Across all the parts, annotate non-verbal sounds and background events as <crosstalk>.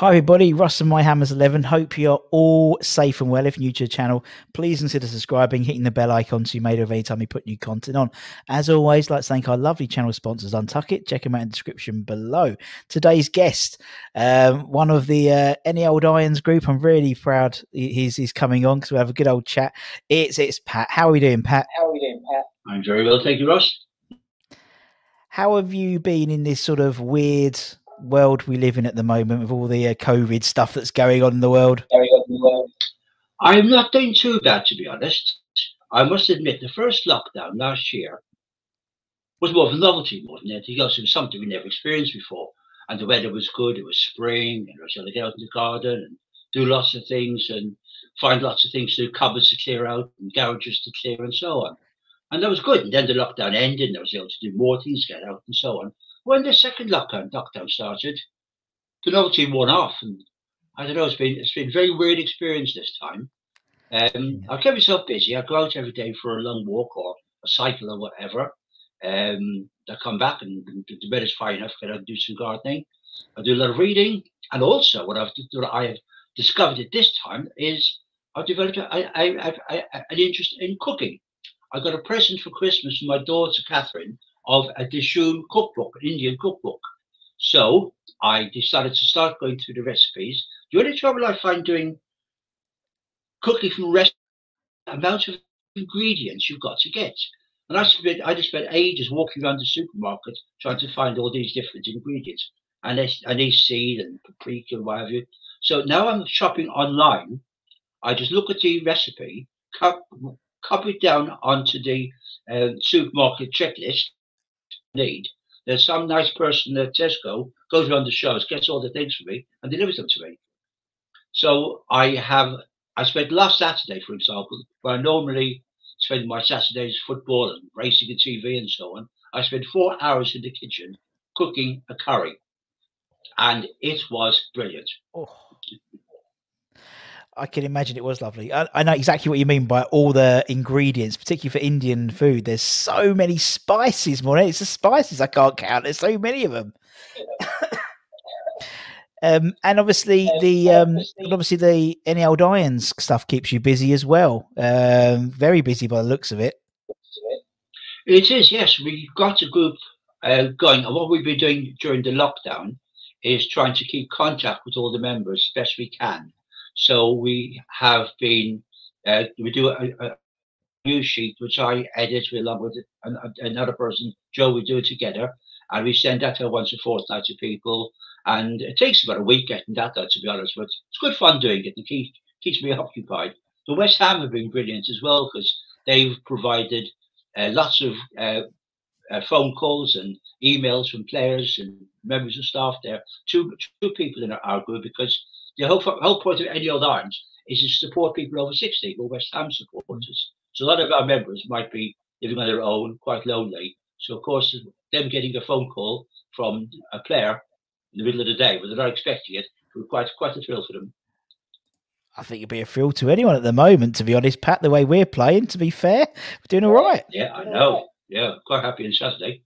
Hi everybody, Russ and My Hammers 11. Hope you're all safe and well. If new to the channel, please consider subscribing, hitting the bell icon so you're made of any time we put new content on. As always, like to thank our lovely channel sponsors, UNTUCKit. Check them out in the description below. Today's guest, um, one of the uh, Any Old Irons group. I'm really proud he's, he's coming on because we have a good old chat. It's it's Pat. How are we doing, Pat? How are we doing, Pat? I'm very well, thank you, Ross. How have you been in this sort of weird world we live in at the moment with all the uh, COVID stuff that's going on in the world? I'm not doing too bad, to be honest. I must admit, the first lockdown last year was more of a novelty more than anything else. It was something we never experienced before. And the weather was good. It was spring, and I was able to get out in the garden and do lots of things and find lots of things to do, cupboards to clear out and garages to clear and so on. And that was good. And then the lockdown ended, and I was able to do more things, get out and so on. When the second lockdown lockdown started, the novelty worn off, and I don't know. It's been it's been a very weird experience this time. Um, I kept myself busy. I go out every day for a long walk or a cycle or whatever. Um, I come back and the bed is fine enough. Can I do some gardening. I do a lot of reading, and also what I've what I have discovered at this time is I've developed a, I, I, I, I, an interest in cooking. I got a present for Christmas from my daughter Catherine of a Dishoom cookbook, an Indian cookbook. So I decided to start going through the recipes. The only trouble I find doing cooking from recipe amount of ingredients you've got to get. And I spent I just spent ages walking around the supermarket trying to find all these different ingredients. And this seed and paprika and what have you. So now I'm shopping online. I just look at the recipe, cop, copy it down onto the uh, supermarket checklist need. There's some nice person at Tesco goes around the shows, gets all the things for me, and delivers them to me. So I have I spent last Saturday, for example, where I normally spend my Saturdays football and racing and TV and so on. I spent four hours in the kitchen cooking a curry, and it was brilliant. Oh. I can imagine it was lovely. I, I, know exactly what you mean by all the ingredients, particularly for Indian food. There's so many spices, more. It's the spices I can't count. There's so many of them. <laughs> um, and obviously the um, obviously the any old irons stuff keeps you busy as well. Um, very busy by the looks of it. It is, yes. We've got a group uh, going. And what we've been doing during the lockdown is trying to keep contact with all the members best we can. So we have been, uh, we do a, a news sheet, which I edit along with an, another person, Joe, we do it together. And we send that out once a fortnight to people. And it takes about a week getting that out, to be honest, but it's good fun doing it and keep, keeps me occupied. The West Ham have been brilliant as well because they've provided uh, lots of uh, uh, phone calls and emails from players and members of staff there to two people in our group because the whole, whole point of Any Old Irons is to support people over 60 or West Ham supporters. So a lot of our members might be living on their own, quite lonely. So of course, them getting a phone call from a player in the middle of the day when they're not expecting it, was quite quite a thrill for them. I think it'd be a thrill to anyone at the moment, to be honest, Pat. The way we're playing, to be fair, we're doing all right. Yeah, I know. Yeah, quite happy on Saturday.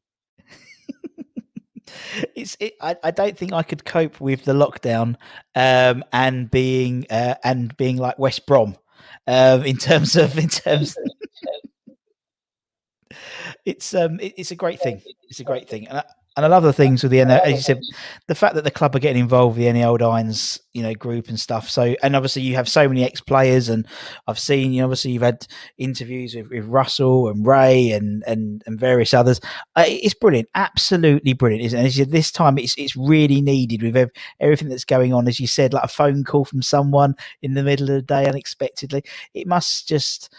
It's it, I, I don't think I could cope with the lockdown um, and being uh, and being like West Brom um, in terms of in terms. <laughs> it's um it, it's a great thing. It's a great thing, and I, and I love the things with the as you said, the fact that the club are getting involved with the Any Old Irons, you know, group and stuff. So, and obviously you have so many ex players, and I've seen, you know, obviously you've had interviews with, with Russell and Ray and and and various others. Uh, it's brilliant, absolutely brilliant, isn't it? As you said, this time it's it's really needed with ev- everything that's going on. As you said, like a phone call from someone in the middle of the day unexpectedly, it must just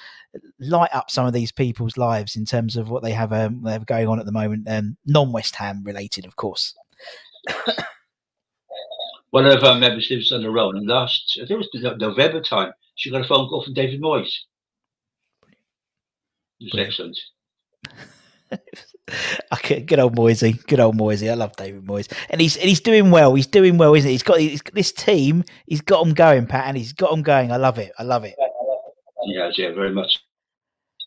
light up some of these people's lives in terms of what they have um, they have going on at the moment, um, non West Ham related, of course. <coughs> One of our members lives on the road, and last I think it was November time, she got a phone call from David Moyes. It was excellent. <laughs> okay, good old Moisey, good old Moisey. I love David Moyes, and he's and he's doing well. He's doing well, isn't he? He's got he's, this team. He's got them going, Pat, and he's got them going. I love it. I love it. Yes, yeah, very much.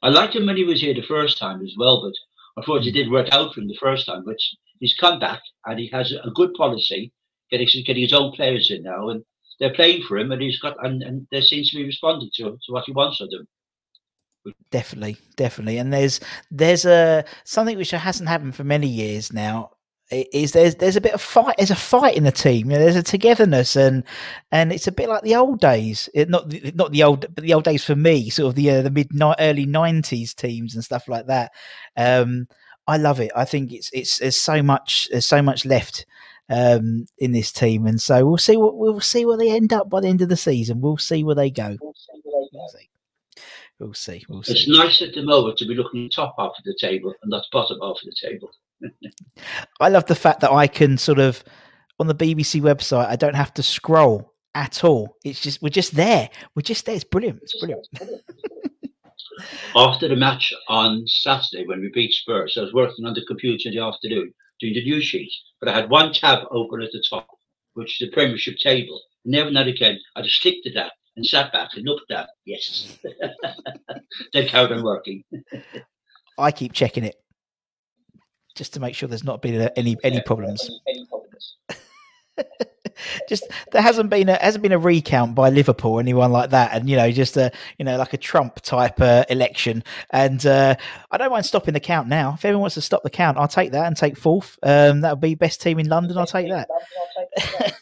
I liked him when he was here the first time as well, but unfortunately, it didn't work out for him the first time. But he's come back and he has a good policy, getting getting his own players in now, and they're playing for him, and he's got and, and there seems to be responding to, to what he wants of them. Definitely, definitely, and there's there's a something which hasn't happened for many years now is there's there's a bit of fight there's a fight in the team you know, there's a togetherness and and it's a bit like the old days. It, not the, not the old but the old days for me sort of the uh, the mid early 90s teams and stuff like that. Um i love it. I think it's it's there's so much there's so much left um in this team. And so we'll see what we'll see where they end up by the end of the season. We'll see where they go. We'll see we'll see. We'll see, we'll see. it's nice at the moment to be looking top half of the table and not bottom half of the table I love the fact that I can sort of on the BBC website. I don't have to scroll at all. It's just we're just there. We're just there. It's brilliant. It's brilliant. After the match on Saturday when we beat Spurs, I was working on the computer in the afternoon doing the news sheet, but I had one tab open at the top, which is the Premiership table. Never and again, I just clicked to that and sat back and looked at that. yes. <laughs> then carried on working. I keep checking it just to make sure there's not been any any problems. Any, problems. <laughs> just there hasn't been a hasn't been a recount by Liverpool, or anyone like that, and you know, just a you know like a Trump type uh, election. And uh, I don't mind stopping the count now. If anyone wants to stop the count, I'll take that and take fourth. Um, that'll be best team in London. I'll take that.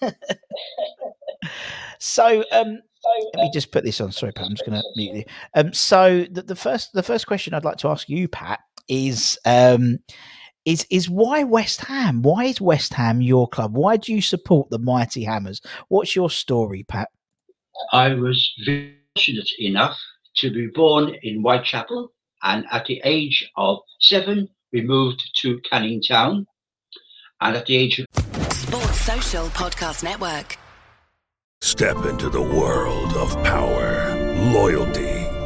<laughs> <laughs> so. Um, let me just put this on. Sorry, Pat. I'm just going to mute you. Um, so the, the first, the first question I'd like to ask you, Pat, is um, is is why West Ham? Why is West Ham your club? Why do you support the mighty Hammers? What's your story, Pat? I was fortunate enough to be born in Whitechapel, and at the age of seven, we moved to Canning Town, and at the age of Sports Social Podcast Network. Step into the world of power, loyalty,